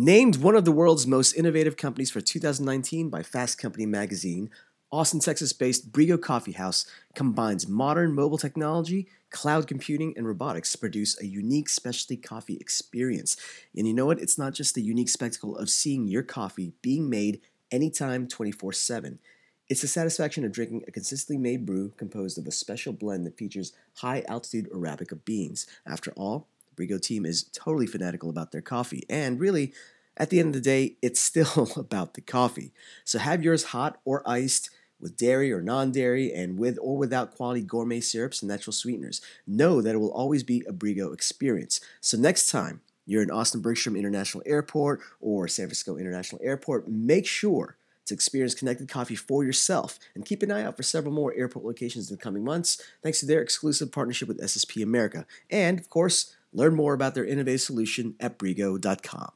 Named one of the world's most innovative companies for 2019 by Fast Company magazine, Austin, Texas based Briggo Coffee House combines modern mobile technology, cloud computing, and robotics to produce a unique specialty coffee experience. And you know what? It's not just the unique spectacle of seeing your coffee being made anytime 24 7. It's the satisfaction of drinking a consistently made brew composed of a special blend that features high altitude Arabica beans. After all, the Briggo team is totally fanatical about their coffee, and really, at the end of the day, it's still about the coffee. So have yours hot or iced with dairy or non dairy, and with or without quality gourmet syrups and natural sweeteners. Know that it will always be a Briggo experience. So next time you're in Austin Bergstrom International Airport or San Francisco International Airport, make sure to experience connected coffee for yourself and keep an eye out for several more airport locations in the coming months thanks to their exclusive partnership with SSP America. And of course, learn more about their innovative solution at Briggo.com.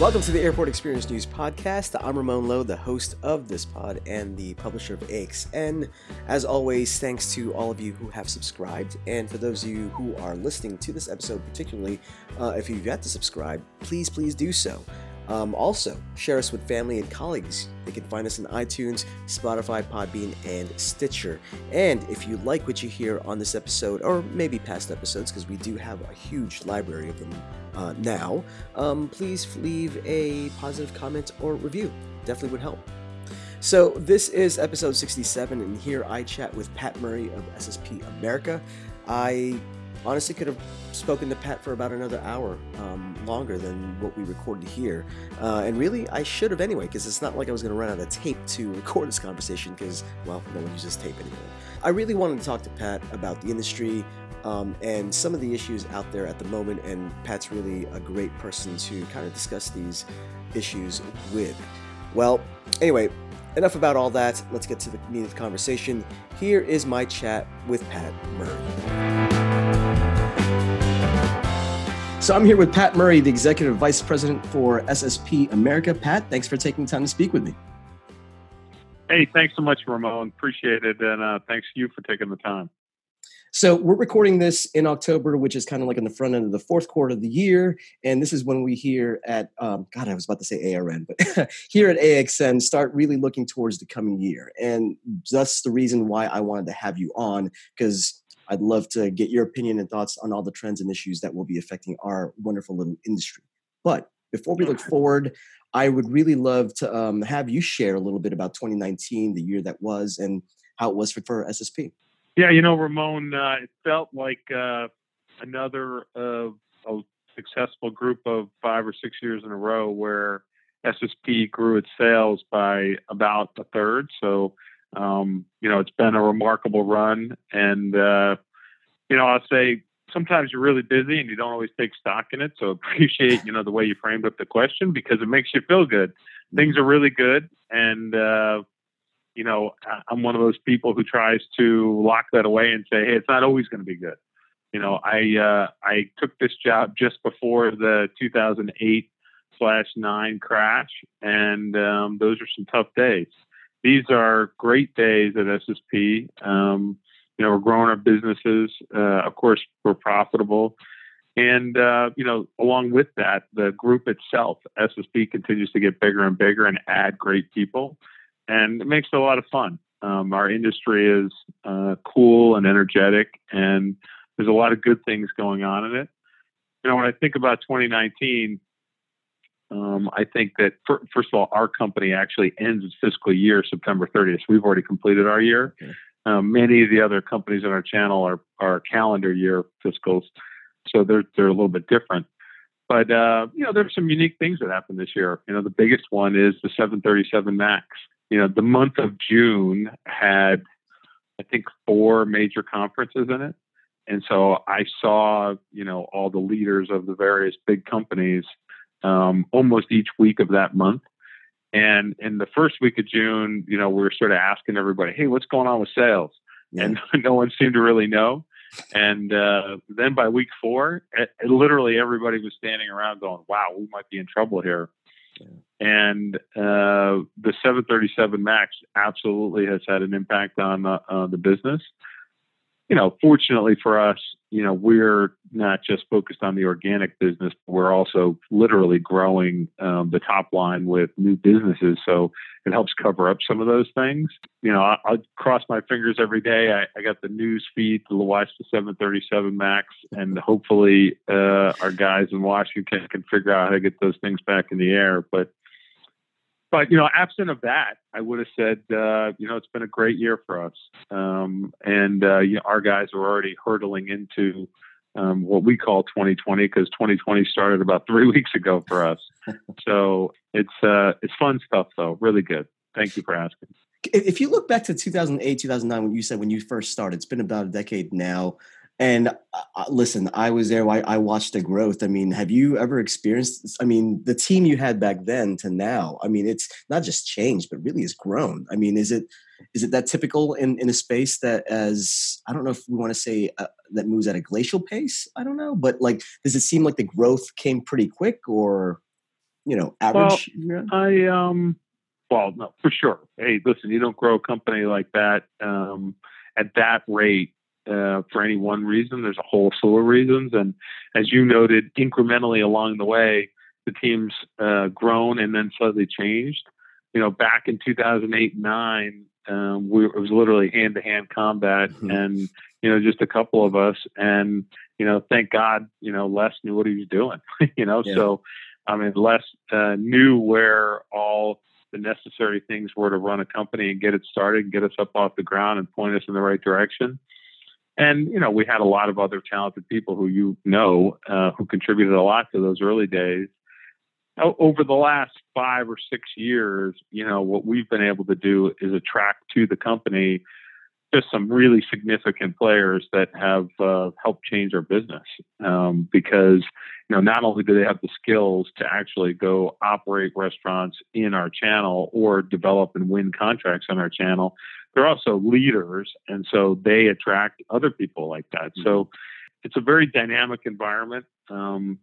Welcome to the Airport Experience News Podcast. I'm Ramon Lo, the host of this pod and the publisher of AXN. As always, thanks to all of you who have subscribed. And for those of you who are listening to this episode, particularly, uh, if you've yet to subscribe, please, please do so. Um, also, share us with family and colleagues. They can find us on iTunes, Spotify, Podbean, and Stitcher. And if you like what you hear on this episode, or maybe past episodes, because we do have a huge library of them uh, now, um, please leave a positive comment or review. Definitely would help. So, this is episode 67, and here I chat with Pat Murray of SSP America. I honestly could have spoken to Pat for about another hour um, longer than what we recorded here. Uh, and really, I should have anyway, because it's not like I was going to run out of tape to record this conversation, because, well, no one uses tape anymore. I really wanted to talk to Pat about the industry um, and some of the issues out there at the moment, and Pat's really a great person to kind of discuss these issues with. Well, anyway, enough about all that. Let's get to the meat of the conversation. Here is my chat with Pat Murray. So I'm here with Pat Murray, the Executive Vice President for SSP America. Pat, thanks for taking time to speak with me. Hey, thanks so much, Ramon. Appreciate it. And uh, thanks to you for taking the time. So we're recording this in October, which is kind of like in the front end of the fourth quarter of the year, and this is when we here at um, God, I was about to say ARN, but here at AXN start really looking towards the coming year, and that's the reason why I wanted to have you on because I'd love to get your opinion and thoughts on all the trends and issues that will be affecting our wonderful little industry. But before we look forward, I would really love to um, have you share a little bit about 2019, the year that was, and how it was for, for SSP. Yeah, you know, Ramon, uh, it felt like uh, another uh, a successful group of five or six years in a row where SSP grew its sales by about a third. So um, you know, it's been a remarkable run, and uh, you know, I'll say sometimes you're really busy and you don't always take stock in it. So appreciate you know the way you framed up the question because it makes you feel good. Things are really good, and uh, you know, I'm one of those people who tries to lock that away and say, hey, it's not always going to be good. You know, I uh, I took this job just before the 2008 slash nine crash, and um, those are some tough days these are great days at SSP. Um, you know, we're growing our businesses. Uh, of course, we're profitable. And, uh, you know, along with that, the group itself, SSP, continues to get bigger and bigger and add great people. And it makes it a lot of fun. Um, our industry is uh, cool and energetic, and there's a lot of good things going on in it. You know, when I think about 2019, um, I think that for, first of all, our company actually ends its fiscal year September 30th. We've already completed our year. Okay. Um, many of the other companies on our channel are, are calendar year fiscals, so they're they're a little bit different. But uh, you know, there's some unique things that happened this year. You know, the biggest one is the 737 Max. You know, the month of June had, I think, four major conferences in it, and so I saw, you know, all the leaders of the various big companies um, almost each week of that month. And in the first week of June, you know, we were sort of asking everybody, "Hey, what's going on with sales?" Yeah. And no one seemed to really know. And uh, then by week four, it, it, literally everybody was standing around going, "Wow, we might be in trouble here." Yeah. And uh, the 737 Max absolutely has had an impact on uh, the business. You know, fortunately for us, you know, we're not just focused on the organic business, we're also literally growing um, the top line with new businesses. So it helps cover up some of those things. You know, I, I cross my fingers every day. I, I got the news feed to watch the 737 Max, and hopefully uh, our guys in Washington can figure out how to get those things back in the air. But but you know, absent of that, I would have said, uh, you know, it's been a great year for us, um, and uh, you know, our guys are already hurtling into um, what we call 2020 because 2020 started about three weeks ago for us. so it's uh, it's fun stuff, though. Really good. Thank you for asking. If you look back to 2008, 2009, when you said when you first started, it's been about a decade now. And uh, listen, I was there. I, I, watched the growth. I mean, have you ever experienced? I mean, the team you had back then to now. I mean, it's not just changed, but really has grown. I mean, is it is it that typical in in a space that as I don't know if we want to say uh, that moves at a glacial pace? I don't know, but like, does it seem like the growth came pretty quick, or you know, average? Well, I um, well, no, for sure. Hey, listen, you don't grow a company like that um, at that rate uh, for any one reason. There's a whole slew of reasons, and as you noted, incrementally along the way, the team's uh, grown and then slightly changed. You know, back in 2008 nine, um, we, it was literally hand to hand combat, mm-hmm. and you know, just a couple of us, and you know, thank God, you know, Les knew what he was doing. you know, yeah. so I mean, Les uh, knew where all the necessary things were to run a company and get it started and get us up off the ground and point us in the right direction. And you know, we had a lot of other talented people who you know uh, who contributed a lot to those early days. over the last five or six years, you know, what we've been able to do is attract to the company just some really significant players that have uh, helped change our business. Um, because you know, not only do they have the skills to actually go operate restaurants in our channel or develop and win contracts on our channel, they're also leaders, and so they attract other people like that. Mm-hmm. So it's a very dynamic environment. Um,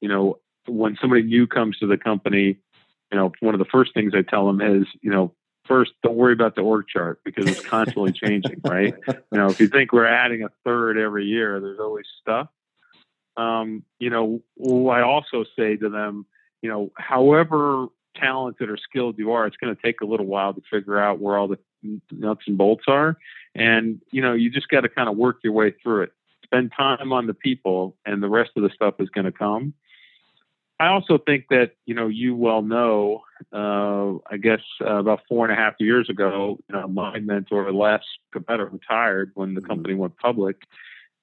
you know, when somebody new comes to the company, you know, one of the first things I tell them is, you know, first don't worry about the org chart because it's constantly changing, right? You know, if you think we're adding a third every year, there's always stuff. Um, you know, I also say to them, you know, however talented or skilled you are, it's going to take a little while to figure out where all the nuts and bolts are. And, you know, you just got to kind of work your way through it. Spend time on the people, and the rest of the stuff is going to come. I also think that, you know, you well know, uh, I guess uh, about four and a half years ago, you know, my mentor, Les Cappetta, retired when the mm-hmm. company went public.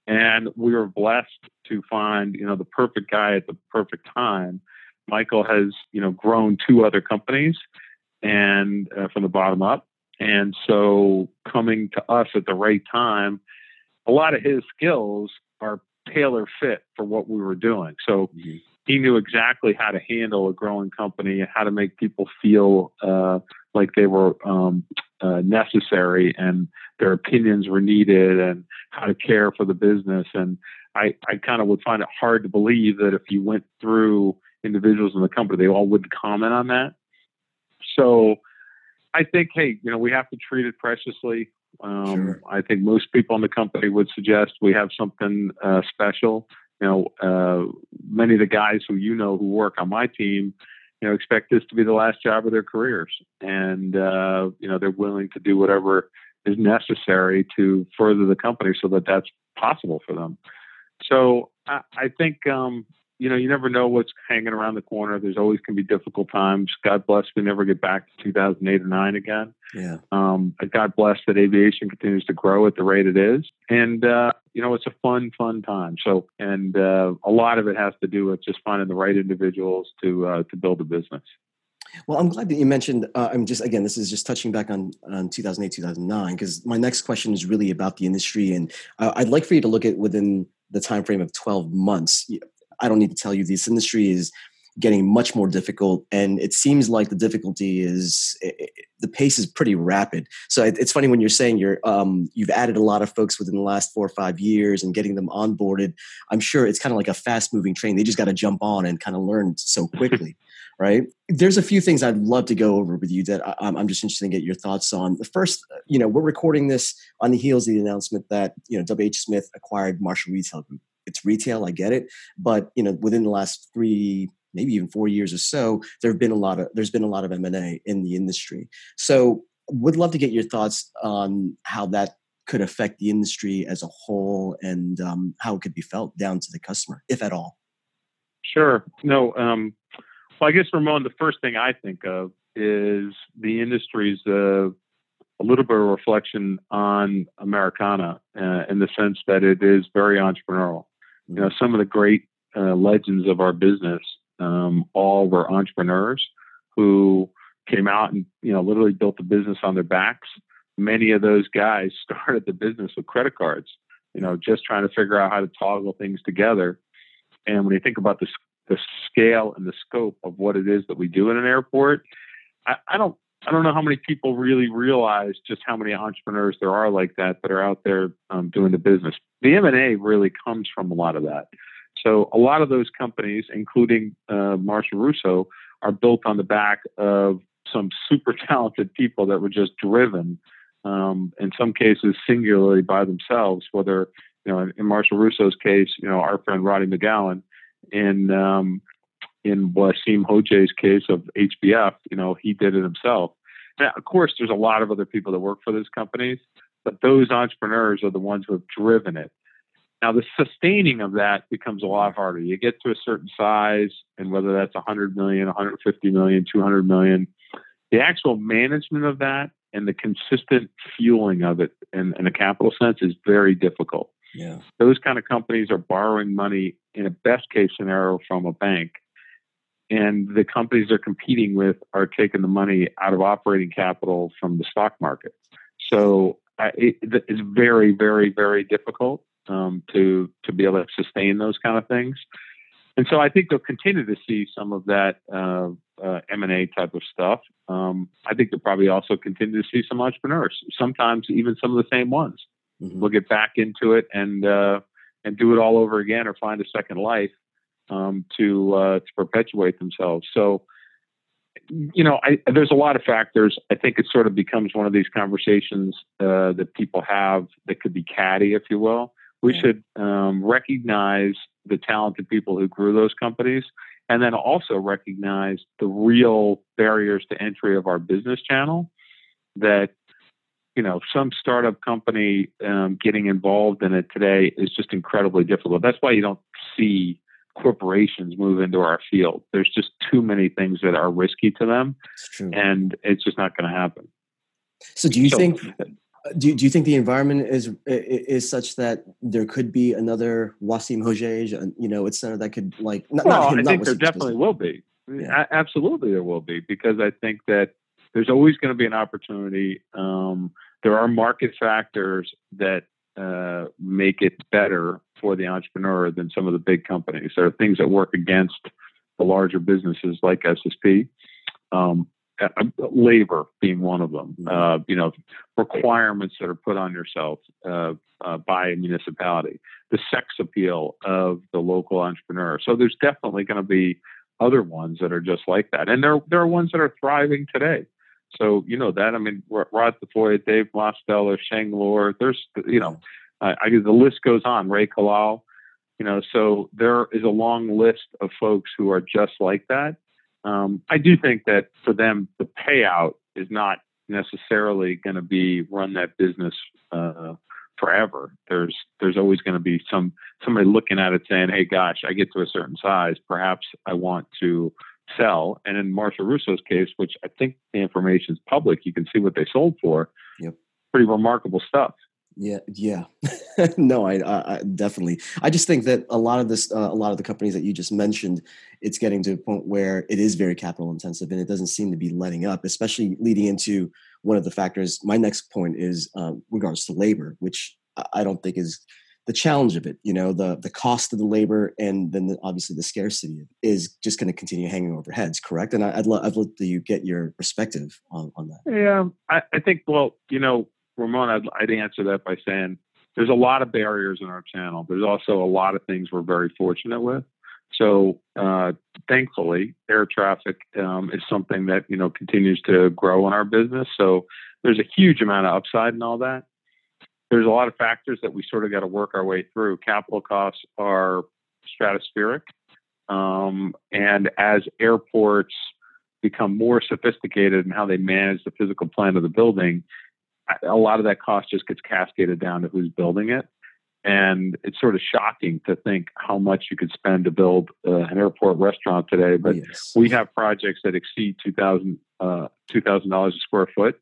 And we were blessed to find, you know, the perfect guy at the perfect time. Michael has, you know, grown two other companies and uh, from the bottom up. And so coming to us at the right time, a lot of his skills are tailor fit for what we were doing. So mm-hmm. He knew exactly how to handle a growing company and how to make people feel uh, like they were um, uh, necessary and their opinions were needed and how to care for the business. And I, I kind of would find it hard to believe that if you went through individuals in the company, they all would comment on that. So I think, hey, you know, we have to treat it preciously. Um, sure. I think most people in the company would suggest we have something uh, special. You know, uh, many of the guys who you know who work on my team, you know, expect this to be the last job of their careers, and uh, you know they're willing to do whatever is necessary to further the company so that that's possible for them. So I, I think um, you know, you never know what's hanging around the corner. There's always can be difficult times. God bless we never get back to 2008 or nine again. Yeah. Um, God bless that aviation continues to grow at the rate it is, and uh, you know, it's a fun, fun time. So, and uh, a lot of it has to do with just finding the right individuals to uh, to build a business. Well, I'm glad that you mentioned. Uh, I'm just again, this is just touching back on on 2008, 2009, because my next question is really about the industry, and uh, I'd like for you to look at within the time frame of 12 months I don't need to tell you this industry is getting much more difficult, and it seems like the difficulty is it, the pace is pretty rapid. So it, it's funny when you're saying you're um, you've added a lot of folks within the last four or five years and getting them onboarded. I'm sure it's kind of like a fast moving train. They just got to jump on and kind of learn so quickly. right? There's a few things I'd love to go over with you that I, am just interested in get your thoughts on. The first, you know, we're recording this on the heels of the announcement that you know WH Smith acquired Marshall Retail Group. It's retail, I get it, but you know, within the last three maybe even four years or so, there have been a lot of there's been a lot of M and A in the industry. So, would love to get your thoughts on how that could affect the industry as a whole and um, how it could be felt down to the customer, if at all. Sure. No. Um, well, I guess Ramon, the first thing I think of is the industry's uh, a little bit of reflection on Americana uh, in the sense that it is very entrepreneurial. You know, some of the great uh, legends of our business um, all were entrepreneurs who came out and you know literally built the business on their backs. Many of those guys started the business with credit cards, you know, just trying to figure out how to toggle things together. And when you think about the the scale and the scope of what it is that we do in an airport, I, I don't I don't know how many people really realize just how many entrepreneurs there are like that that are out there um, doing the business. The M and A really comes from a lot of that. So a lot of those companies, including uh, Marshall Rousso, are built on the back of some super talented people that were just driven, um, in some cases singularly by themselves. Whether you know, in, Marshall Rousso's case, you know, our friend Roddy McGowan, in um, in Wassim Hojeij's case of HBF, you know, he did it himself. Now, of course, there's a lot of other people that work for those companies, but those entrepreneurs are the ones who have driven it. Now, the sustaining of that becomes a lot harder. You get to a certain size, and whether that's 100 million, 150 million, 200 million, the actual management of that and the consistent fueling of it in, in a capital sense is very difficult. Yeah. Those kind of companies are borrowing money in a best case scenario from a bank. And the companies they're competing with are taking the money out of operating capital from the stock market. So it, it's very, very, very difficult um, to to be able to sustain those kind of things. And so I think they'll continue to see some of that uh, uh, M&A type of stuff. Um, I think they'll probably also continue to see some entrepreneurs, sometimes even some of the same ones. Mm-hmm. Will get back into it and uh, and do it all over again or find a second life um, to uh, to perpetuate themselves. So you know, I, there's a lot of factors. I think it sort of becomes one of these conversations uh, that people have that could be catty, if you will we should um, recognize the talented people who grew those companies and then also recognize the real barriers to entry of our business channel that you know some startup company um, getting involved in it today is just incredibly difficult that's why you don't see corporations move into our field there's just too many things that are risky to them and it's just not going to happen so do you so, think do, do you think the environment is is such that there could be another Wassim Hojeij, you know, it's center that could like not, well, not I think there definitely will be. Yeah. absolutely, there will be because I think that there's always going to be an opportunity. Um, there are market factors that uh, make it better for the entrepreneur than some of the big companies. There are things that work against the larger businesses like SSP. Um, uh, labor being one of them. Mm-hmm. Uh, you know, requirements that are put on yourself uh, uh, by a municipality, the sex appeal of the local entrepreneur. So there's definitely going to be other ones that are just like that, and there there are ones that are thriving today. So you know that. I mean, Rod DeFoy, Dave Mosteller, Sheng Lor. There's you know, I, I the list goes on. Ray Kalal. You know, so there is a long list of folks who are just like that um, I do think that for them, the payout is not necessarily going to be run that business uh, forever. There's there's always going to be some somebody looking at it saying, "Hey, gosh, I get to a certain size, perhaps I want to sell." And in Marshall Rousso's case, which I think the information is public, you can see what they sold for. Yep. Pretty remarkable stuff. Yeah, yeah, no, I, I, definitely. I just think that a lot of this, uh, a lot of the companies that you just mentioned, it's getting to a point where it is very capital intensive, and it doesn't seem to be letting up. Especially leading into one of the factors. My next point is uh, regards to labor, which I don't think is the challenge of it, you know, the the cost of the labor, and then the, obviously the scarcity is just going to continue hanging over heads. Correct? And I, would love I'd love to you get your perspective on, on that. Yeah, I, I think. Well, you know, Ramon, I'd, I'd answer that by saying there's a lot of barriers in our channel. There's also a lot of things we're very fortunate with. So uh, thankfully, air traffic um, is something that you know continues to grow in our business. So there's a huge amount of upside in all that. There's a lot of factors that we sort of got to work our way through. Capital costs are stratospheric, um, and as airports become more sophisticated in how they manage the physical plan of the building, a lot of that cost just gets cascaded down to who's building it. And it's sort of shocking to think how much you could spend to build uh, an airport restaurant today. But yes. we have projects that exceed 2,000 uh, $2, a square foot.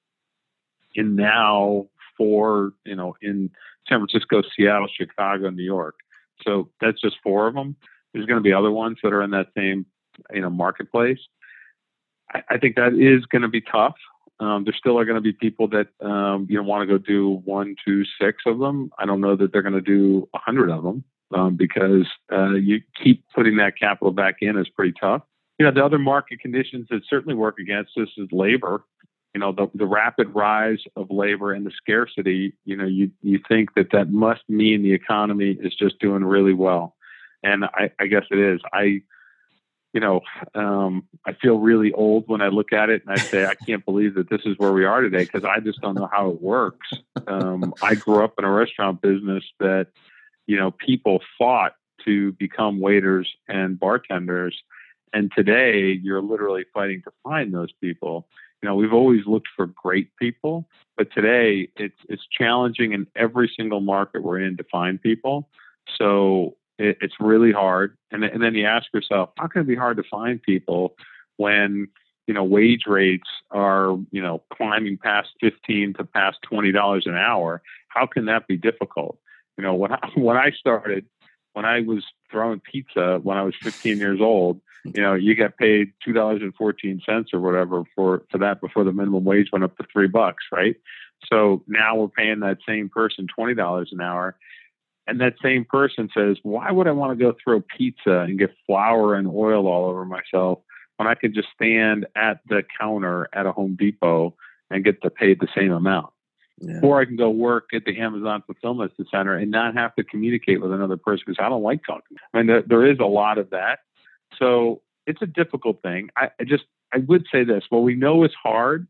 And now for, you know, in San Francisco, Seattle, Chicago, New York. So that's just four of them. There's going to be other ones that are in that same, you know, marketplace. I, I think that is going to be tough. Um, there still are going to be people that um, you know want to go do one, two, six of them. I don't know that they're going to do a hundred of them um, because uh, you keep putting that capital back in is pretty tough. You know, the other market conditions that certainly work against us is labor. You know, the, the rapid rise of labor and the scarcity. You know, you you think that that must mean the economy is just doing really well, and I, I guess it is. I you know, um, I feel really old when I look at it and I say, I can't believe that this is where we are today because I just don't know how it works. Um, I grew up in a restaurant business that, you know, people fought to become waiters and bartenders. And today you're literally fighting to find those people. You know, we've always looked for great people, but today it's it's challenging in every single market we're in to find people. So it, it's really hard. And, and then you ask yourself, how can it be hard to find people when you know wage rates are you know climbing past 15 to past 20 dollars an hour? How can that be difficult? You know when I, when I started when I was throwing pizza when I was 15 years old you know you get paid two dollars and 14 cents or whatever for for that before the minimum wage went up to three bucks right? So now we're paying that same person twenty dollars an hour and that same person says, why would I want to go throw pizza and get flour and oil all over myself when I could just stand at the counter at a Home Depot and get to paid the same amount? Yeah. Or I can go work at the Amazon Fulfillment Center and not have to communicate with another person because I don't like talking. I mean, there, there is a lot of that. So it's a difficult thing. I, I just, I would say this. Well, we know it's hard.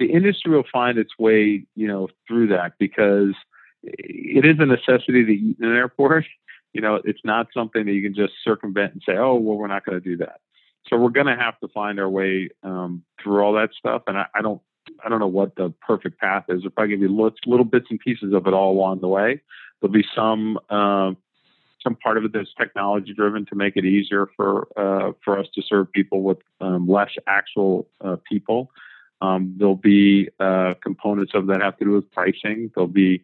The industry will find its way, you know, through that because – it is a necessity to eat in an airport. You know, it's not something that you can just circumvent and say, oh, well, we're not going to do that. So we're going to have to find our way um, through all that stuff. And I, I, don't, I don't know what the perfect path is. If I give you little, little bits and pieces of it all along the way, there'll be some, uh, some part of it that's technology driven to make it easier for, uh, for us to serve people with um, less actual uh, people. Um, there'll be uh, components of that have to do with pricing. There'll be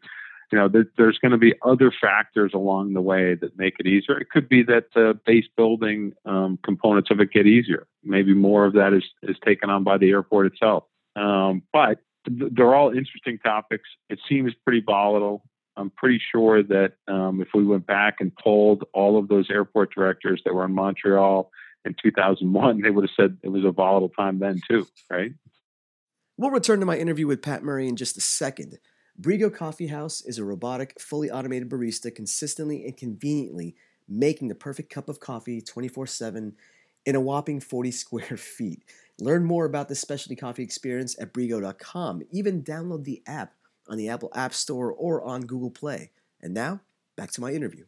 you know, there, there's going to be other factors along the way that make it easier. It could be that the base building um, components of it get easier. Maybe more of that is, is taken on by the airport itself. Um, but th- they're all interesting topics. It seems pretty volatile. I'm pretty sure that um, if we went back and polled all of those airport directors that were in Montreal in 2001, they would have said it was a volatile time then too, right? We'll return to my interview with Pat Murray in just a second. Briggo Coffee House is a robotic, fully automated barista consistently and conveniently making the perfect cup of coffee 24 7 in a whopping 40 square feet. Learn more about this specialty coffee experience at Briggo.com. Even download the app on the Apple App Store or on Google Play. And now, back to my interview.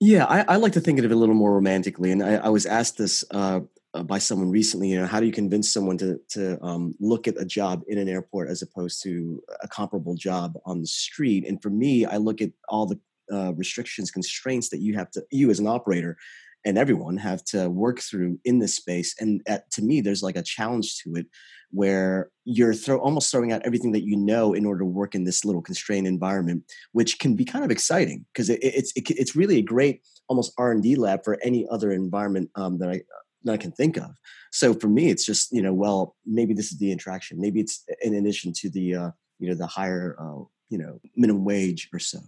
Yeah, I, I like to think of it a little more romantically. And I, I was asked this uh, uh, by someone recently. You know, how do you convince someone to to um, look at a job in an airport as opposed to a comparable job on the street? And for me, I look at all the uh, restrictions, constraints that you have to you as an operator and everyone have to work through in this space. And at, to me, there's like a challenge to it where you're throw, almost throwing out everything that you know in order to work in this little constrained environment, which can be kind of exciting because it, it's it, it's really a great almost R and D lab for any other environment um, that I that I can think of. So for me, it's just you know, well, maybe this is the interaction. Maybe it's in addition to the uh, you know the higher uh, you know minimum wage or so.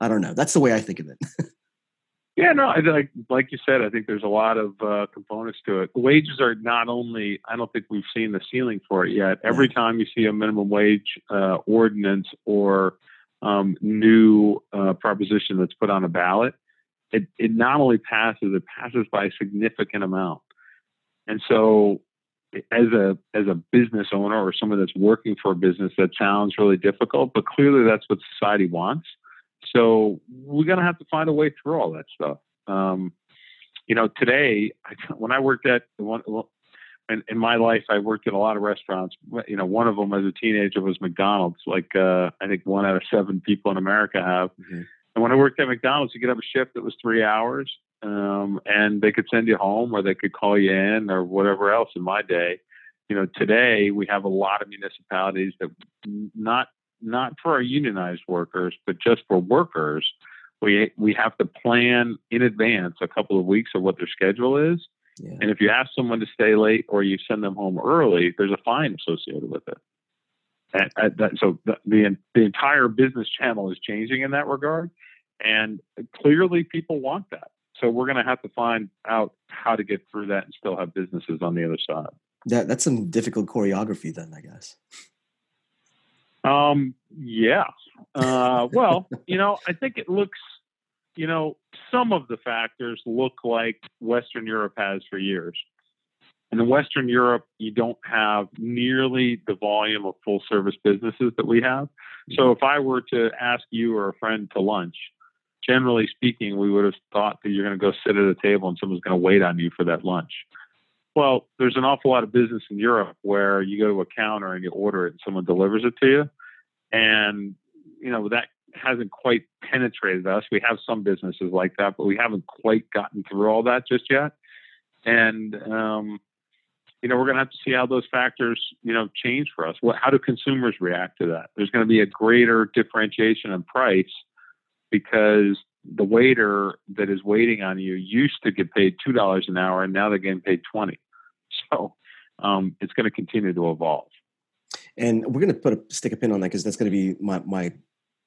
I don't know. That's the way I think of it. yeah, no, I, like like you said, I think there's a lot of uh, components to it. Wages are not only. I don't think we've seen the ceiling for it yet. Every yeah. time you see a minimum wage uh, ordinance or um, new uh, proposition that's put on a ballot, it, it not only passes, it passes by a significant amount. And so as a as a business owner or someone that's working for a business, that sounds really difficult, but clearly that's what society wants. So we're gonna have to find a way through all that stuff. Um, you know, today when I worked at one in, in my life, I worked at a lot of restaurants. You know, one of them as a teenager was McDonald's. Like uh, I think one out of seven people in America have. Mm-hmm. And when I worked at McDonald's, you could have a shift that was three hours, um, and they could send you home, or they could call you in, or whatever else. In my day, you know, today we have a lot of municipalities that not not for our unionized workers, but just for workers, we we have to plan in advance a couple of weeks of what their schedule is yeah. And if you ask someone to stay late or you send them home early, there's a fine associated with it. And, that, so the, the, the entire business channel is changing in that regard, and clearly people want that. So we're going to have to find out how to get through that and still have businesses on the other side. That that's some difficult choreography, then I guess. Um. Yeah. Uh, well, you know, I think it looks you know, some of the factors look like Western Europe has for years. And in Western Europe, you don't have nearly the volume of full service businesses that we have. So if I were to ask you or a friend to lunch, generally speaking, we would have thought that you're going to go sit at a table and someone's going to wait on you for that lunch. Well, there's an awful lot of business in Europe where you go to a counter and you order it and someone delivers it to you. And, you know, that hasn't quite penetrated us. We have some businesses like that, but we haven't quite gotten through all that just yet. And um, you know, we're going to have to see how those factors, you know, change for us. What, how do consumers react to that? There's going to be a greater differentiation in price because the waiter that is waiting on you used to get paid two dollars an hour, and now they're getting paid twenty. So um, it's going to continue to evolve. And we're going to put a stick a pin on that because that's going to be my my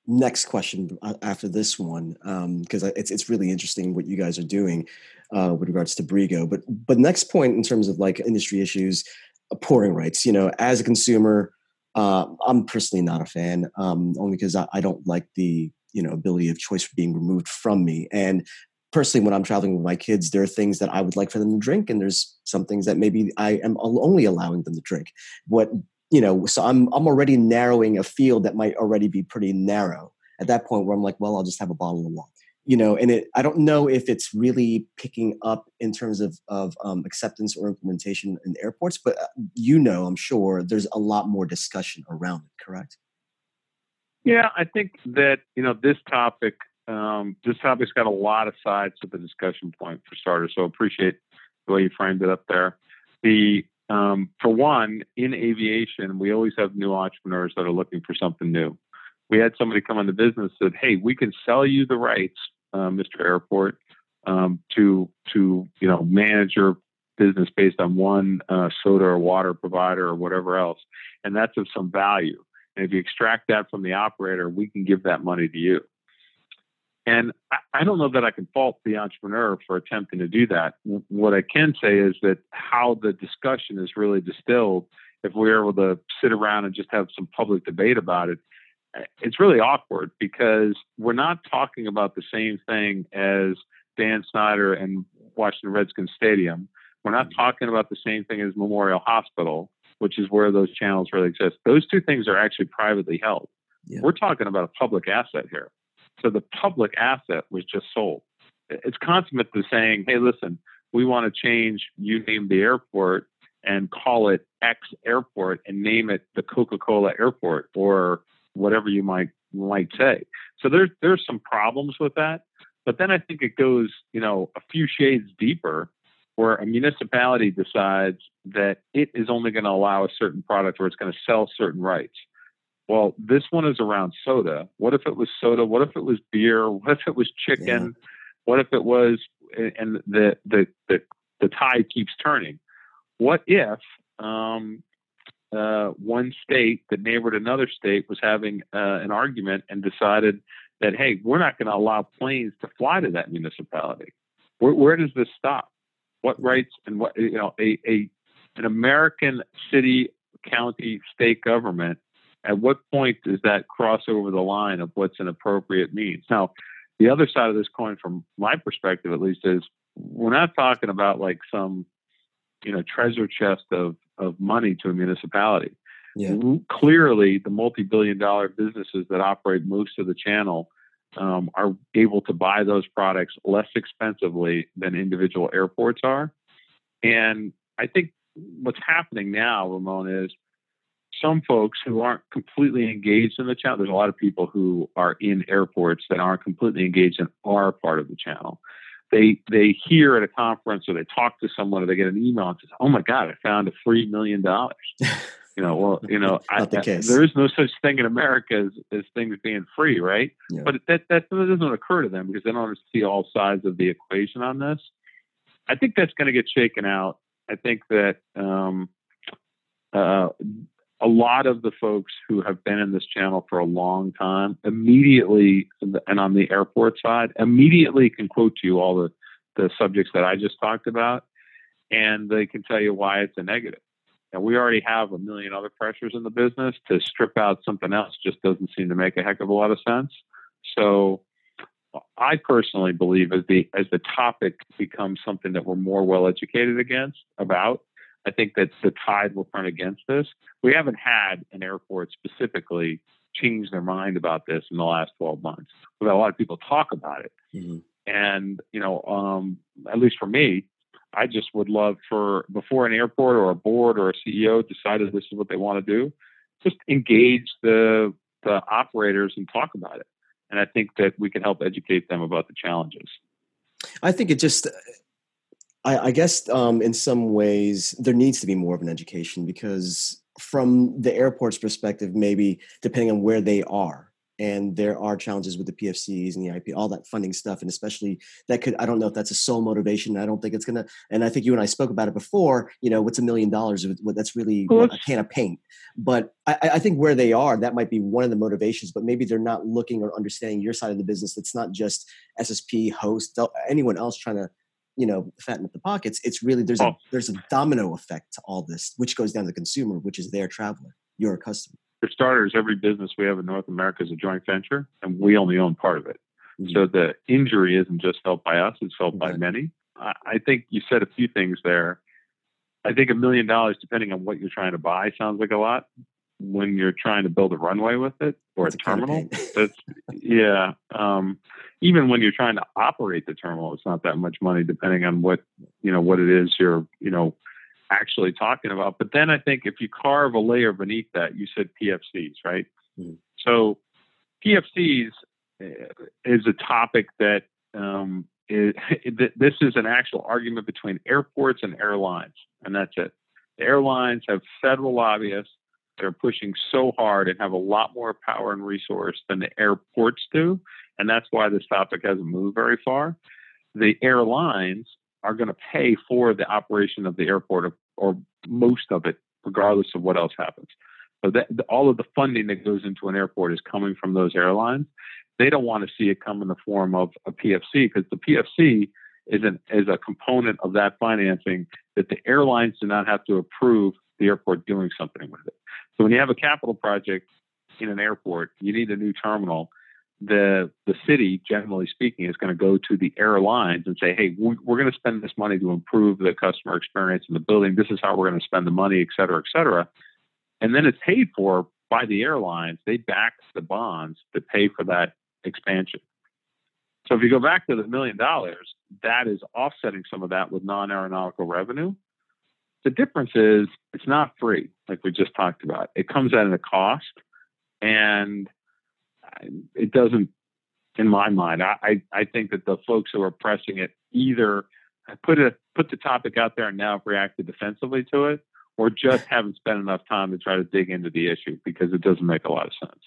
next question after this one because um, it's it's really interesting what you guys are doing uh, with regards to Briggo. But but next point in terms of like industry issues, uh, pouring rights. You know, as a consumer, uh, I'm personally not a fan, um, only because I, I, don't like the you know ability of choice being removed from me. And personally, when I'm traveling with my kids, there are things that I would like for them to drink, and there's some things that maybe I am only allowing them to drink. What you know, so I'm I'm already narrowing a field that might already be pretty narrow at that point where I'm like, well, I'll just have a bottle of wine. You know, and it I don't know if it's really picking up in terms of of um, acceptance or implementation in airports, but uh, you know, I'm sure there's a lot more discussion around it. Correct? Yeah, I think that you know this topic um, this topic's got a lot of sides to the discussion point for starters. So I appreciate the way you framed it up there. The um, for one, in aviation, we always have new entrepreneurs that are looking for something new. We had somebody come on the business said, "Hey, we can sell you the rights, uh, Mr. Airport, um, to to you know manage your business based on one uh, soda or water provider or whatever else, and that's of some value. And if you extract that from the operator, we can give that money to you." And I don't know that I can fault the entrepreneur for attempting to do that. What I can say is that how the discussion is really distilled, if we're able to sit around and just have some public debate about it, it's really awkward because we're not talking about the same thing as Dan Snyder and Washington Redskins Stadium. We're not mm-hmm. talking about the same thing as Memorial Hospital, which is where those channels really exist. Those two things are actually privately held. Yeah. We're talking about a public asset here. So the public asset was just sold. It's consummate to saying, hey, listen, we want to change, you name the airport and call it X airport and name it the Coca Cola airport or whatever you might might say. So there's there's some problems with that. But then I think it goes, you know, a few shades deeper where a municipality decides that it is only going to allow a certain product or it's going to sell certain rights well, this one is around soda. What if it was soda? What if it was beer? What if it was chicken? Yeah. What if it was, and the, the, the, the tide keeps turning. What if um, uh, one state that neighbored another state was having uh, an argument and decided that hey, we're not going to allow planes to fly to that municipality. Where, where does this stop? What rights and what you know a, a an American city, county, state government at what point does that cross over the line of what's an appropriate means? Now, the other side of this coin, from my perspective at least, is we're not talking about like some, you know, treasure chest of of money to a municipality. Yeah. Clearly, the multi-billion-dollar businesses that operate most of the channel um, are able to buy those products less expensively than individual airports are. And I think what's happening now, Ramon, is some folks who aren't completely engaged in the channel. There's a lot of people who are in airports that aren't completely engaged in our part of the channel. They they hear at a conference or they talk to someone or they get an email and says, "Oh my God, I found a free million dollars." You know, well, you know, I, the there is no such thing in America as, as things being free, right? Yeah. But that that doesn't occur to them because they don't see all sides of the equation on this. I think that's going to get shaken out. I think that um, uh, a lot of the folks who have been in this channel for a long time immediately, and on the airport side, immediately can quote to you all the, the subjects that I just talked about, and they can tell you why it's a negative. And we already have a million other pressures in the business. To strip out something else just doesn't seem to make a heck of a lot of sense. So, I personally believe as the as the topic becomes something that we're more well educated against about, I think that the tide will turn against this. We haven't had an airport specifically change their mind about this in the last 12 months. We've had a lot of people talk about it. Mm-hmm. And, you know, um, at least for me, I just would love for before an airport or a board or a CEO decided this is what they want to do, just engage the the operators and talk about it. And I think that we can help educate them about the challenges. I think it just I, I guess um, in some ways there needs to be more of an education because from the airport's perspective, maybe depending on where they are, and there are challenges with the PFCs and the IP, all that funding stuff, and especially that could I don't know if that's a sole motivation. I don't think it's gonna. And I think you and I spoke about it before. You know, what's a million dollars? That's really a can of paint. But I, I, think where they are, that might be one of the motivations. But maybe they're not looking or understanding your side of the business. It's not just SSP, host, uh, anyone else trying to you know fatten up the pockets it's really there's oh. a there's a domino effect to all this which goes down to the consumer which is their traveler your customer for starters every business we have in north america is a joint venture and we only own part of it mm-hmm. so the injury isn't just felt by us it's felt by many I, I think you said a few things there i think a million dollars depending on what you're trying to buy sounds like a lot when you're trying to build a runway with it or a terminal. That's yeah. Um, even when you're trying to operate the terminal, it's not that much money, depending on what you know what it is you're you know actually talking about. But then I think if you carve a layer beneath that, you said PFCs, right? Mm-hmm. So PFCs eh, is a topic that um, is, this is an actual argument between airports and airlines, and that's it. The airlines have federal lobbyists that are pushing so hard and have a lot more power and resource than the airports do. And that's why this topic hasn't moved very far. The airlines are going to pay for the operation of the airport or, most of it, regardless of what else happens. So that, all of the funding that goes into an airport is coming from those airlines. They don't want to see it come in the form of a PFC because the PFC is, an, is a component of that financing that the airlines do not have to approve the airport doing something with it. So when you have a capital project in an airport, you need a new terminal. The the city, generally speaking, is going to go to the airlines and say, "Hey, we're going to spend this money to improve the customer experience in the building. This is how we're going to spend the money, et cetera, et cetera." And then it's paid for by the airlines. They back the bonds to pay for that expansion. So if you go back to the million dollars, that is offsetting some of that with non-aeronautical revenue. The difference is it's not free, like we just talked about. It comes at a cost, and it doesn't, in my mind, I, I think that the folks who are pressing it either put it put the topic out there and now have reacted defensively to it, or just haven't spent enough time to try to dig into the issue because it doesn't make a lot of sense.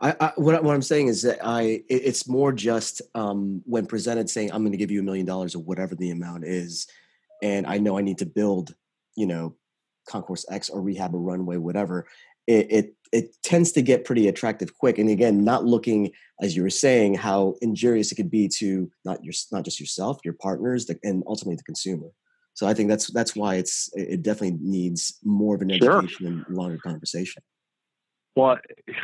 I, I, what, what, I'm saying is that I it's more just um, when presented saying I'm going to give you a million dollars or whatever the amount is, and I know I need to build you know, Concourse X or rehab a runway, whatever. It, it it tends to get pretty attractive quick. And again, not looking as you were saying how injurious it could be to not your not just yourself, your partners, and ultimately the consumer. So I think that's that's why it's it definitely needs more of an education sure. and longer conversation. Well,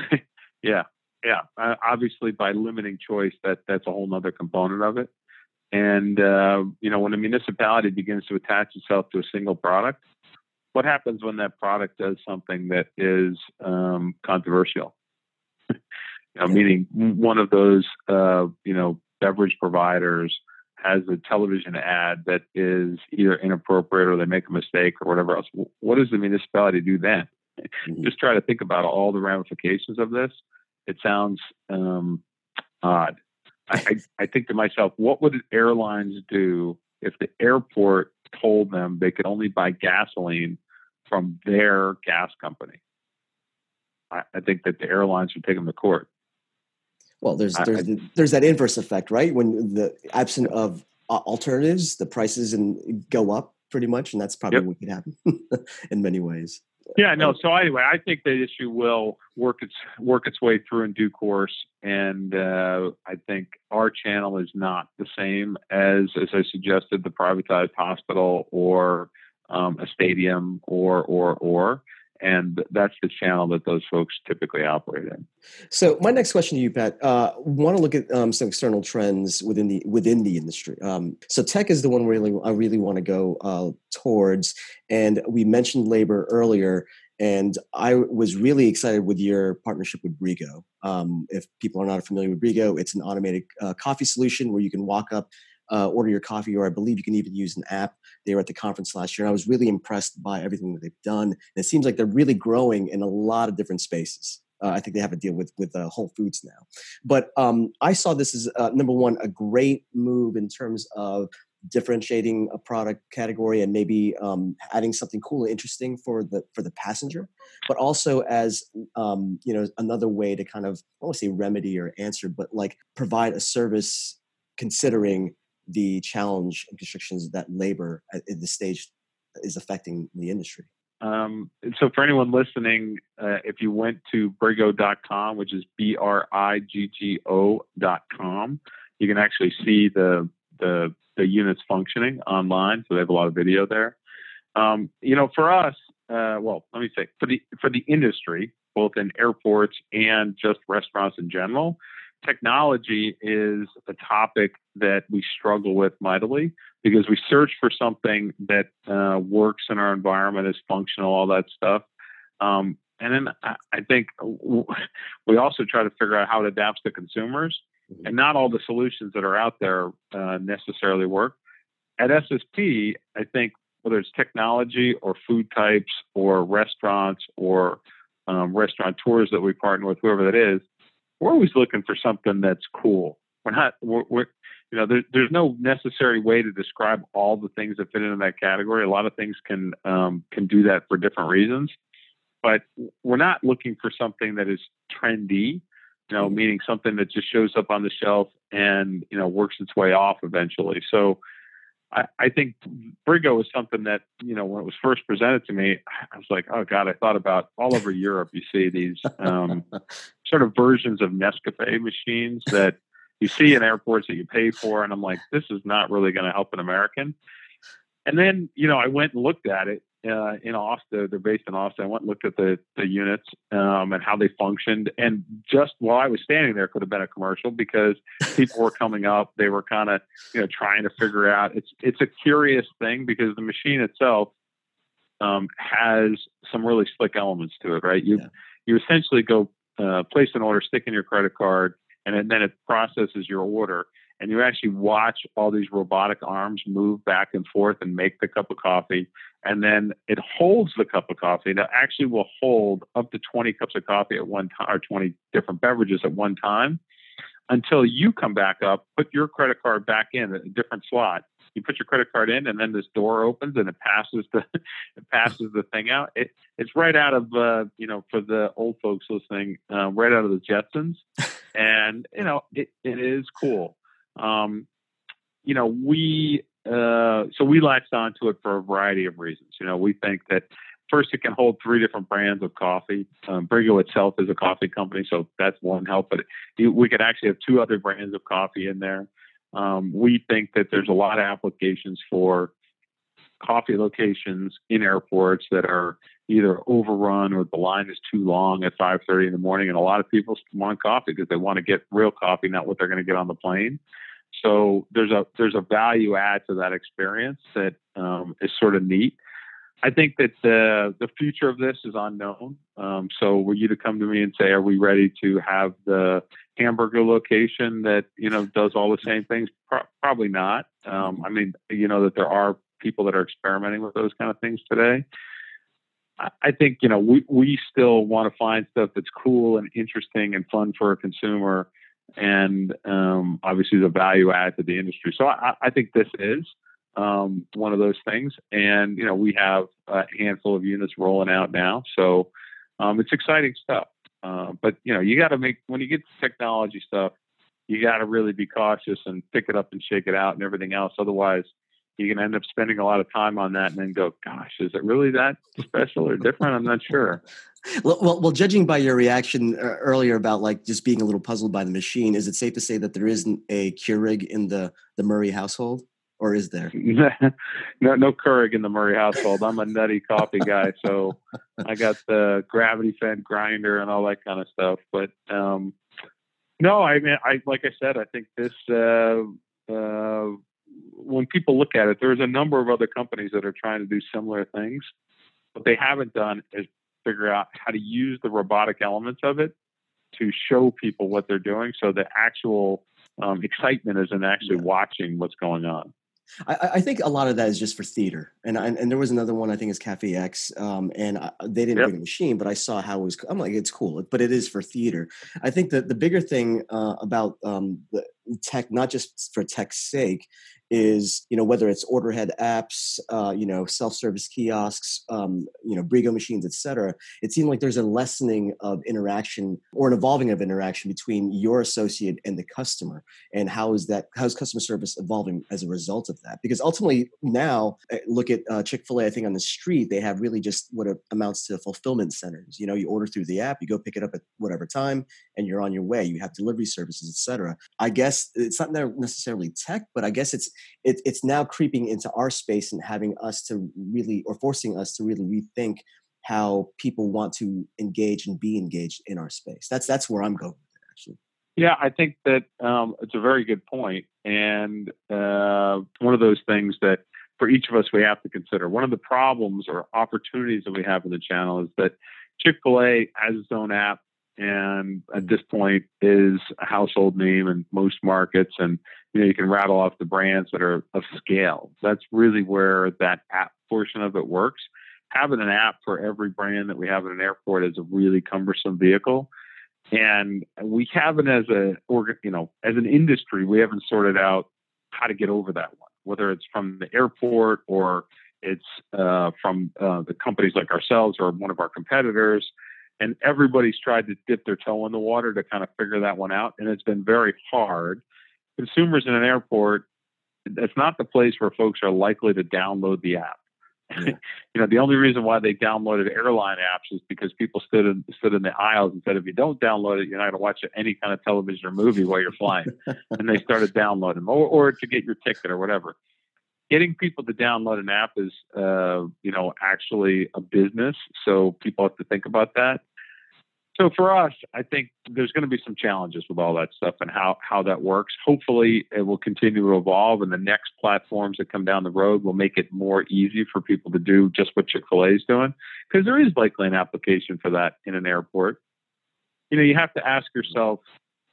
yeah, yeah. Uh, obviously, by limiting choice, that that's a whole other component of it. And uh, you know, when a municipality begins to attach itself to a single product, what happens when that product does something that is um, controversial? you know, meaning one of those uh, you know beverage providers has a television ad that is either inappropriate or they make a mistake or whatever else. What does the municipality do then? Mm-hmm. Just try to think about all the ramifications of this. It sounds um, odd. I, I think to myself, what would airlines do if the airport told them they could only buy gasoline from their gas company? I, I think that the airlines would take them to court. Well, there's there's I, there's that inverse effect, right? When the absent of uh, alternatives, the prices and go up pretty much, and that's probably yep. what could happen in many ways. Yeah, no. So anyway, I think the issue will work its work its way through in due course, and uh, I think our channel is not the same as as I suggested the privatized hospital or um, a stadium or or or and that's the channel that those folks typically operate in. So, my next question to you, Pat, uh, want to look at um, some external trends within the within the industry. Um, so, tech is the one really I really want to go uh, towards, and we mentioned labor earlier. And I was really excited with your partnership with Briggo. Um, if people are not familiar with Briggo, it's an automated uh, coffee solution where you can walk up uh, order your coffee, or I believe you can even use an app. They were at the conference last year. And I was really impressed by everything that they've done. And it seems like they're really growing in a lot of different spaces. Uh, I think they have a deal with with uh, Whole Foods now. But um, I saw this as uh, number one, a great move in terms of differentiating a product category and maybe um, adding something cool and interesting for the for the passenger, but also as um, you know another way to kind of I don't want to say remedy or answer, but like provide a service considering the challenge and constrictions that labor at, this stage is affecting the industry. Um, so for anyone listening, uh, if you went to briggo.com, which is B-R-I-G-G-O.com, you can actually see the, the, the units functioning online. So they have a lot of video there. Um, you know, for us, uh, well, let me say for the, for the industry, both in airports and just restaurants in general, technology is a topic that we struggle with mightily because we search for something that uh, works in our environment, is functional, all that stuff. Um, and then I, I think we also try to figure out how it adapts to consumers. Mm-hmm. And not all the solutions that are out there uh, necessarily work. At SSP, I think whether it's technology or food types or restaurants or um, restaurateurs that we partner with, whoever that is, we're always looking for something that's cool. We're not, we're, we're you know, there, there's no necessary way to describe all the things that fit into that category. A lot of things can um, can do that for different reasons, but we're not looking for something that is trendy. You know, meaning something that just shows up on the shelf and you know works its way off eventually. So I, I think Briggo was something that, you know, when it was first presented to me, I was like, oh God, I thought about all over Europe. You see these um, sort of versions of Nescafe machines that you see in airports that you pay for. And I'm like, this is not really going to help an American. And then, you know, I went and looked at it uh, in Austin. They're based in Austin. I went and looked at the the units um, and how they functioned. And just while I was standing there, could have been a commercial because people were coming up. They were kind of you know trying to figure out. It's it's a curious thing because the machine itself um, has some really slick elements to it. Right? You yeah. you essentially go uh, place an order, stick in your credit card, and then it processes your order and you actually watch all these robotic arms move back and forth and make the cup of coffee and then it holds the cup of coffee. That actually will hold up to 20 cups of coffee at one time or 20 different beverages at one time until you come back up put your credit card back in a different slot. You put your credit card in and then this door opens and it passes the it passes the thing out. It, it's right out of uh, you know for the old folks listening uh, right out of the jetsons. And you know it, it is cool um, you know, we uh, so we latched onto it for a variety of reasons. You know, we think that first, it can hold three different brands of coffee. Um, Briggo itself is a coffee company, so that's one help. But it, we could actually have two other brands of coffee in there. Um, we think that there's a lot of applications for coffee locations in airports that are either overrun or the line is too long at 5:30 in the morning, and a lot of people want coffee because they want to get real coffee, not what they're going to get on the plane. So there's a there's a value add to that experience that um, is sort of neat. I think that the the future of this is unknown. Um, so were you to come to me and say, "Are we ready to have the hamburger location that you know does all the same things?" Pro- probably not. Um, I mean, you know that there are people that are experimenting with those kind of things today. I, think you know we we still want to find stuff that's cool and interesting and fun for a consumer, and um, obviously the value add to the industry. So I, I think this is um, one of those things. And, you know, we have a handful of units rolling out now. So um, it's exciting stuff. Uh, but, you know, you got to make, when you get technology stuff, you got to really be cautious and pick it up and shake it out and everything else. Otherwise, you can end up spending a lot of time on that and then go, gosh, is it really that special or different? I'm not sure. Well, well, well, judging by your reaction uh, earlier about like just being a little puzzled by the machine, is it safe to say that there isn't a Keurig in the the Murray household? or is there? no, no Keurig in the Murray household. I'm a nutty coffee guy, so I got the gravity fed grinder and all that kind of stuff. But um, no, I mean, I like I said, I think this. Uh, uh, when people look at it, there's a number of other companies that are trying to do similar things. What they haven't done is figure out how to use the robotic elements of it to show people what they're doing. So the actual um, excitement is in actually yeah. watching what's going on. I, I, think a lot of that is just for theater, and and, and there was another one I think is Cafe X, um, and I, they didn't yep. bring a machine, but I saw how it was. I'm like, it's cool, but it is for theater. I think that the bigger thing uh, about um, the tech, not just for tech's sake, is you know whether it's orderhead apps uh, you know self-service kiosks um, you know Briggo machines etc it seemed like there's a lessening of interaction or an evolving of interaction between your associate and the customer. And how is that how's customer service evolving as a result of that? Because ultimately now eh, look at uh, chick-fil-a i think on the street they have really just what amounts to fulfillment centers. You know you order through the app you go pick it up at whatever time and you're on your way. You have delivery services etc i guess it's not necessarily tech but i guess it's it, it's now creeping into our space and having us to really or forcing us to really rethink how people want to engage and be engaged in our space. That's that's where i'm going with it, actually. Yeah i think that um, it's a very good point and uh, one of those things that for each of us we have to consider. One of the problems or opportunities that we have in the channel is that chick-fil-a has its own app and at this point is a household name in most markets and you know you can rattle off the brands that are of scale. That's really where that app portion of it works. Having an app for every brand that we have at an airport is a really cumbersome vehicle. And we haven't as a you know as an industry we haven't sorted out how to get over that one whether it's from the airport or it's uh, from uh, the companies like ourselves or one of our competitors. And everybody's tried to dip their toe in the water to kind of figure that one out. And it's been very hard consumers in an airport that's not the place where folks are likely to download the app. Yeah. you know the only reason why they downloaded airline apps is because people stood in stood in the aisles and said if you don't download it you're not going to watch any kind of television or movie while you're flying. And they started downloading them or, or to get your ticket or whatever. Getting people to download an app is uh, you know actually a business so people have to think about that so for us, I think there's going to be some challenges with all that stuff and how how that works. Hopefully, it will continue to evolve, and the next platforms that come down the road will make it more easy for people to do just what Chick Fil A is doing, because there is likely an application for that in an airport. You know, you have to ask yourself,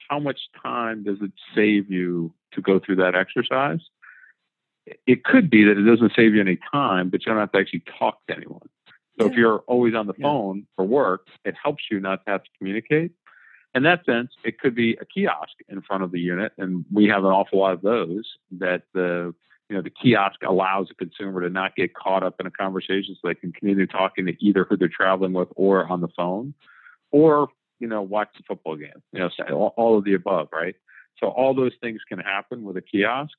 how much time does it save you to go through that exercise? It could be that it doesn't save you any time, but you don't have to actually talk to anyone. So yeah. if you're always on the phone yeah. for work, it helps you not to have to communicate. In that sense, it could be a kiosk in front of the unit, and we have an awful lot of those. That the you know the kiosk allows a consumer to not get caught up in a conversation, so they can continue talking to either who they're traveling with or on the phone, or you know watch the football game. You know, all, all of the above, right? So all those things can happen with a kiosk.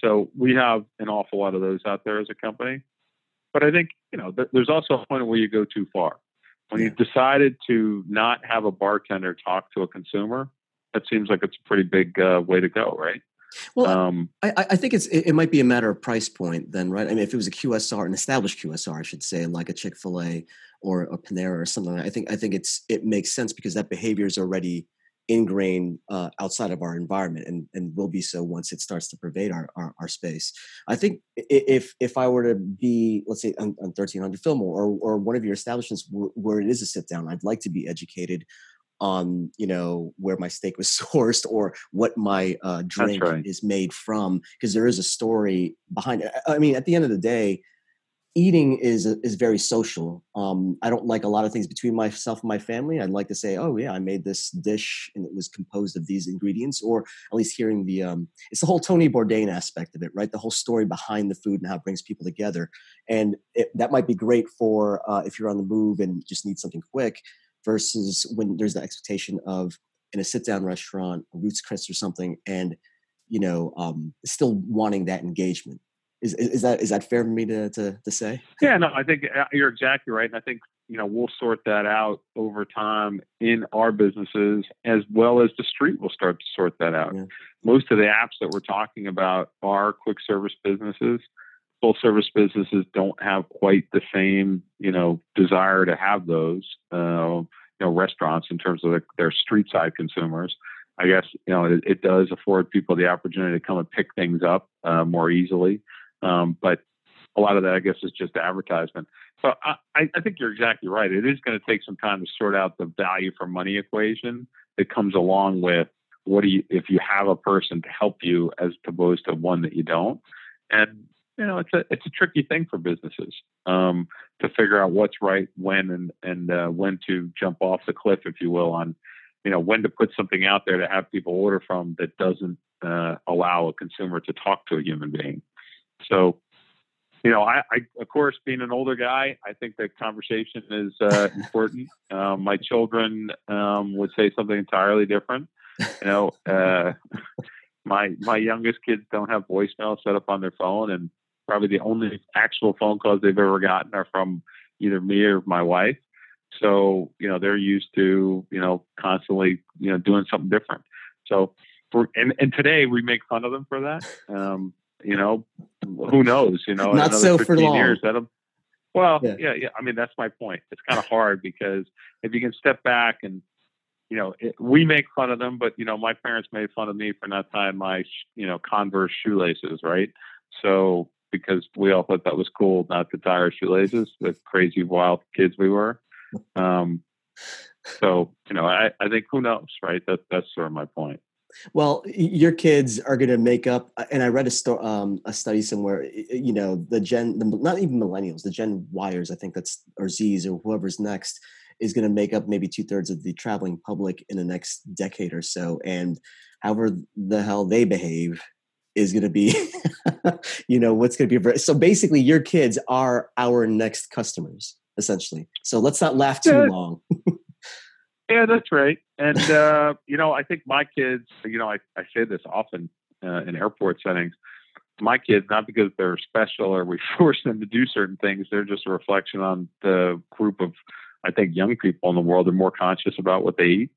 So we have an awful lot of those out there as a company. But I think you know th- there's also a point where you go too far. When yeah. you've decided to not have a bartender talk to a consumer, that seems like it's a pretty big uh, way to go, right? Well, um, I, I, think it's it, it, might be a matter of price point then, right? I mean, if it was a QSR, an established QSR, I should say, like a Chick Fil A or a Panera or something, I think I think it's it makes sense because that behavior is already ingrained uh, outside of our environment and, and will be so once it starts to pervade our, our, our, space. I think if if I were to be, let's say, on, on 1300 Fillmore or, or one of your establishments where, where it is a sit down, I'd like to be educated on you know where my steak was sourced or what my uh, drink right. is made from because there is a story behind it. I mean, at the end of the day, eating is is very social. Um, I don't like a lot of things between myself and my family. I'd like to say, oh yeah, I made this dish and it was composed of these ingredients, or at least hearing the um, it's the whole Tony Bourdain aspect of it, right? The whole story behind the food and how it brings people together, and it, that might be great for uh, if you're on the move and just need something quick versus when there's the expectation of in a sit down restaurant, Ruth's Chris or something, and you know, um, still wanting that engagement. Is, is that is that fair for me to, to, to say? Yeah, no, I think uh, you're exactly right, and I think you know we'll sort that out over time in our businesses as well as the street will start to sort that out. Yeah. Most of the apps that we're talking about are quick service businesses. Full service businesses don't have quite the same you know desire to have those. Uh, you know restaurants in terms of their street side consumers. I guess you know it, it, does afford people the opportunity to come and pick things up uh, more easily. Um, but a lot of that, I guess, is just advertisement. So I, I think you're exactly right. It is going to take some time to sort out the value for money equation that comes along with what do you if you have a person to help you as opposed to one that you don't. And you know, it's a it's a tricky thing for businesses um, to figure out what's right when and and uh, when to jump off the cliff, if you will, on you know when to put something out there to have people order from that doesn't uh, allow a consumer to talk to a human being. So, you know, I, I of course, being an older guy, I think that conversation is uh, important. Um, my children um, would say something entirely different. You know, uh, my my youngest kids don't have voicemail set up on their phone, and probably the only actual phone calls they've ever gotten are from either me or my wife. So, you know, they're used to, you know, constantly, you know, doing something different. So, for, and, and today we make fun of them for that. Um, you know, who knows? You know, not so for long. Years, that'll, well, yeah. yeah, yeah. I mean, that's my point. It's kind of hard because if you can step back and, you know, it, we make fun of them, but you know, my parents made fun of me for not tying my, you know, Converse shoelaces, right? So because we all thought that was cool not to tie our shoelaces, the crazy wild kids we were. Um, so you know, I, I think who knows, right? That that's sort of my point. Well, your kids are going to make up, uh, and I read a, sto- um, a study somewhere. You know, the Gen, the, not even millennials, the Gen Yers, I think that's or Z's or whoever's next is going to make up maybe two thirds of the traveling public in the next decade or so. And however the hell they behave is going to be, you know, what's going to be. So basically, your kids are our next customers, essentially. So let's not laugh too long. Yeah, that's right. And uh, you know, I think my kids, you know, I, I say this often uh, in airport settings. My kids, not because they're special or we force them to do certain things, they're just a reflection on the group of, I think, young people in the world are more conscious about what they eat.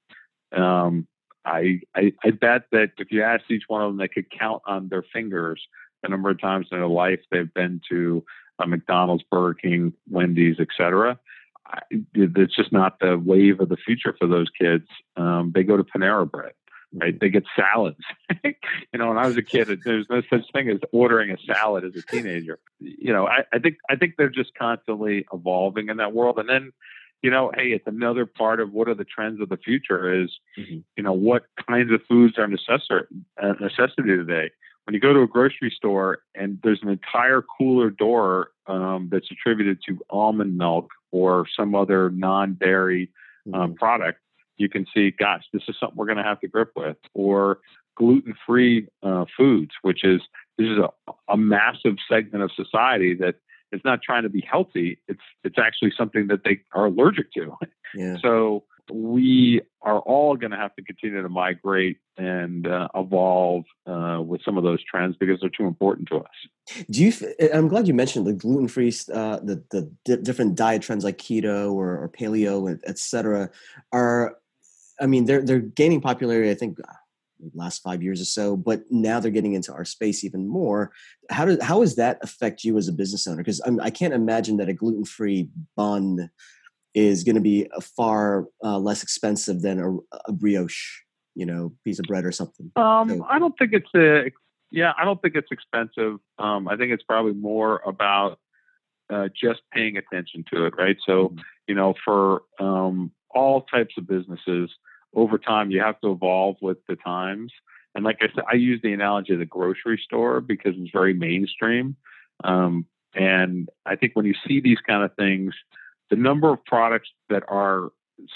Um, I, I, I bet that if you asked each one of them, they could count on their fingers the number of times in their life they've been to a McDonald's, Burger King, Wendy's, etc it's just not the wave of the future for those kids. Um, they go to Panera Bread, right? They get salads. you know, when I was a kid, there's no such thing as ordering a salad as a teenager. You know, I, I think I think they're just constantly evolving in that world. And then, you know, hey, it's another part of what are the trends of the future is, mm-hmm. you know, what kinds of foods are necessary uh, necessity today when you go to a grocery store and there's an entire cooler door um, that's attributed to almond milk or some other non-dairy um, mm. product, you can see, gosh, this is something we're going to have to grip with. Or gluten-free uh, foods, which is this is a, a massive segment of society that is not trying to be healthy. It's it's actually something that they are allergic to. Yeah. So we are all going to have to continue to migrate and uh, evolve uh, with some of those trends because they're too important to us. Do you? I'm glad you mentioned the gluten free, uh, the the di- different diet trends like keto or, or paleo, et cetera. Are I mean, they're they're gaining popularity. I think last five years or so, but now they're getting into our space even more. How does how does that affect you as a business owner? Because I can't imagine that a gluten free bun is going to be far uh, less expensive than a, a, brioche, you know, piece of bread or something. Um, so, I don't think it's a yeah, I don't think it's expensive. Um, I think it's probably more about uh, just paying attention to it, right? So, mm-hmm. you know, for um, all types of businesses, over time you have to evolve with the times. And like I said, I use the analogy of the grocery store because it's very mainstream. Um, and I think when you see these kind of things, the number of products that are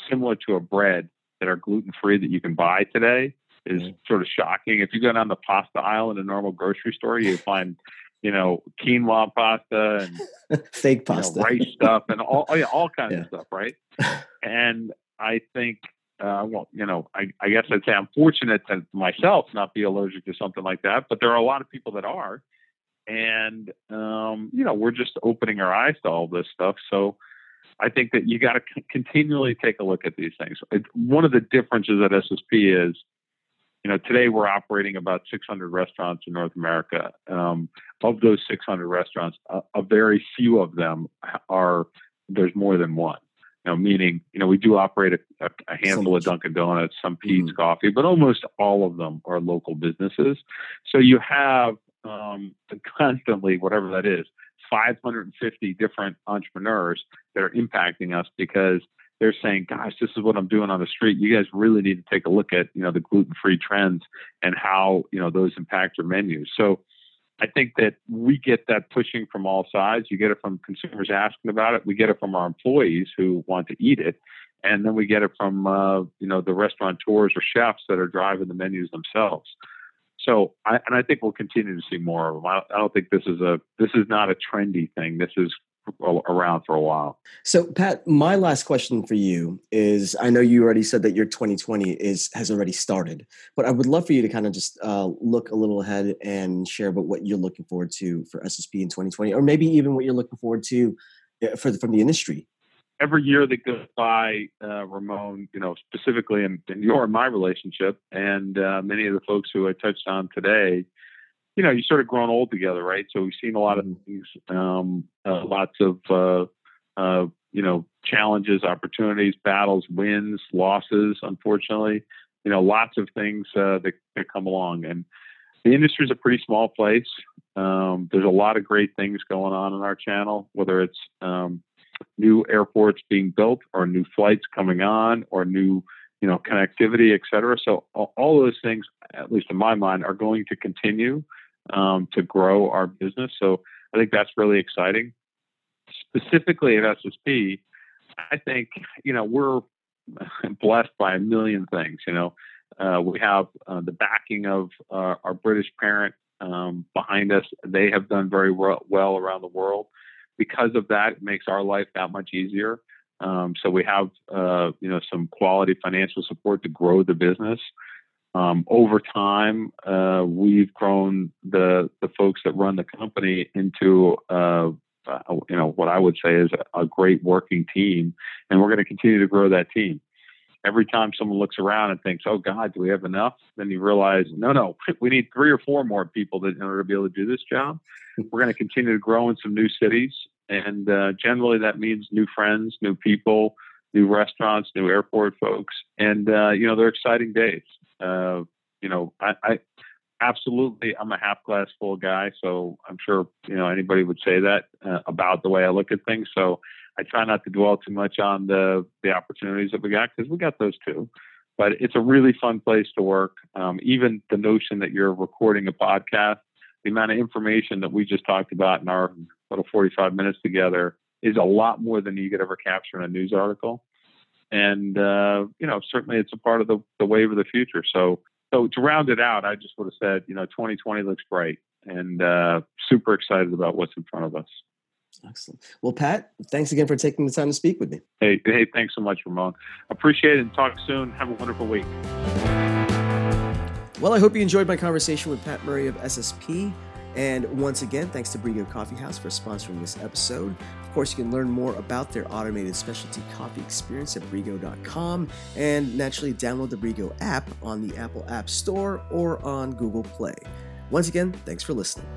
similar to a bread that are gluten free that you can buy today is mm-hmm. sort of shocking. If you go down the pasta aisle in a normal grocery store, you find, you know, quinoa pasta and fake pasta, you know, rice stuff, and all oh yeah, all kinds yeah. of stuff, right? And I think uh, well, you know, I, I guess I'd say I'm fortunate to myself not be allergic to something like that, but there are a lot of people that are. And, um, you know, we're just opening our eyes to all this stuff. So I think that you got to c- continually take a look at these things. It, one of the differences at SSP is, you know, today we're operating about 600 restaurants in North America. Um, of those 600 restaurants, a, a very few of them are, there's more than one You know, meaning, you know, we do operate a, a handful of Dunkin' Donuts, some Peet's mm-hmm. Coffee, but almost all of them are local businesses. So you have um, constantly, whatever that is, 550 different entrepreneurs that are impacting us because they're saying, "Gosh, this is what I'm doing on the street. You guys really need to take a look at, you know, the gluten-free trends and how, you know, those impact your menus." So I think that we get that pushing from all sides. You get it from consumers asking about it. We get it from our employees who want to eat it, and then we get it from uh, you know the restaurateurs or chefs that are driving the menus themselves. So, I, and I think we'll continue to see more of them. I, I don't think this is a this is not a trendy thing. This is around for a while. So, Pat, my last question for you is: I know you already said that your 2020 is has already started, but I would love for you to kind of just uh, look a little ahead and share about what you're looking forward to for SSP in 2020, or maybe even what you're looking forward to uh, for the, from the industry. Every year that goes by, uh, Ramon, you know, specifically in, in your and my relationship, and uh, many of the folks who I touched on today, you know, you sort of grown old together, right? So we've seen a lot of mm-hmm. things, um, uh, lots of, uh, uh, you know, challenges, opportunities, battles, wins, losses, unfortunately, you know, lots of things uh, that, that come along. And the industry is a pretty small place. Um, there's a lot of great things going on in our channel, whether it's um, new airports being built or new flights coming on or new you know connectivity et cetera so all, those things at least in my mind are going to continue um, to grow our business. So I think that's really exciting. Specifically at SSP, I think you know we're blessed by a million things. You know, uh, we have uh, the backing of uh, our British parent um, behind us. They have done very well around the world. Because of that, it makes our life that much easier. Um, so we have, uh, you know, some quality financial support to grow the business. Um, over time, uh, we've grown the the folks that run the company into uh, you know what I would say is a, a great working team, and we're going to continue to grow that team. Every time someone looks around and thinks, "Oh God, do we have enough?" Then you realize, no, no, we need three or four more people in order to be able to do this job. We're going to continue to grow in some new cities, and uh, generally that means new friends, new people, new restaurants, new airport folks, and uh, you know they're exciting days. Uh, you know, I, I absolutely I'm a half glass full guy, so I'm sure you know anybody would say that uh, about the way I look at things. So I try not to dwell too much on the the opportunities that we got because we got those too. But it's a really fun place to work. Um, even the notion that you're recording a podcast, the amount of information that we just talked about in our little 45 minutes together is a lot more than you could ever capture in a news article and uh, you know certainly it's a part of the, the wave of the future. So so to round it out, I just would have said you know 2020 looks great and uh, super excited about what's in front of us. Excellent. Well, Pat, thanks again for taking the time to speak with me. Hey, hey, thanks so much, Ramon. Appreciate it and talk soon. Have a wonderful week. Well, I hope you enjoyed my conversation with Pat Murray of SSP. And once again, thanks to Briggo Coffee House for sponsoring this episode. Of course, you can learn more about their automated specialty coffee experience at Briggo.com and naturally download the Briggo app on the Apple App Store or on Google Play. Once again, thanks for listening.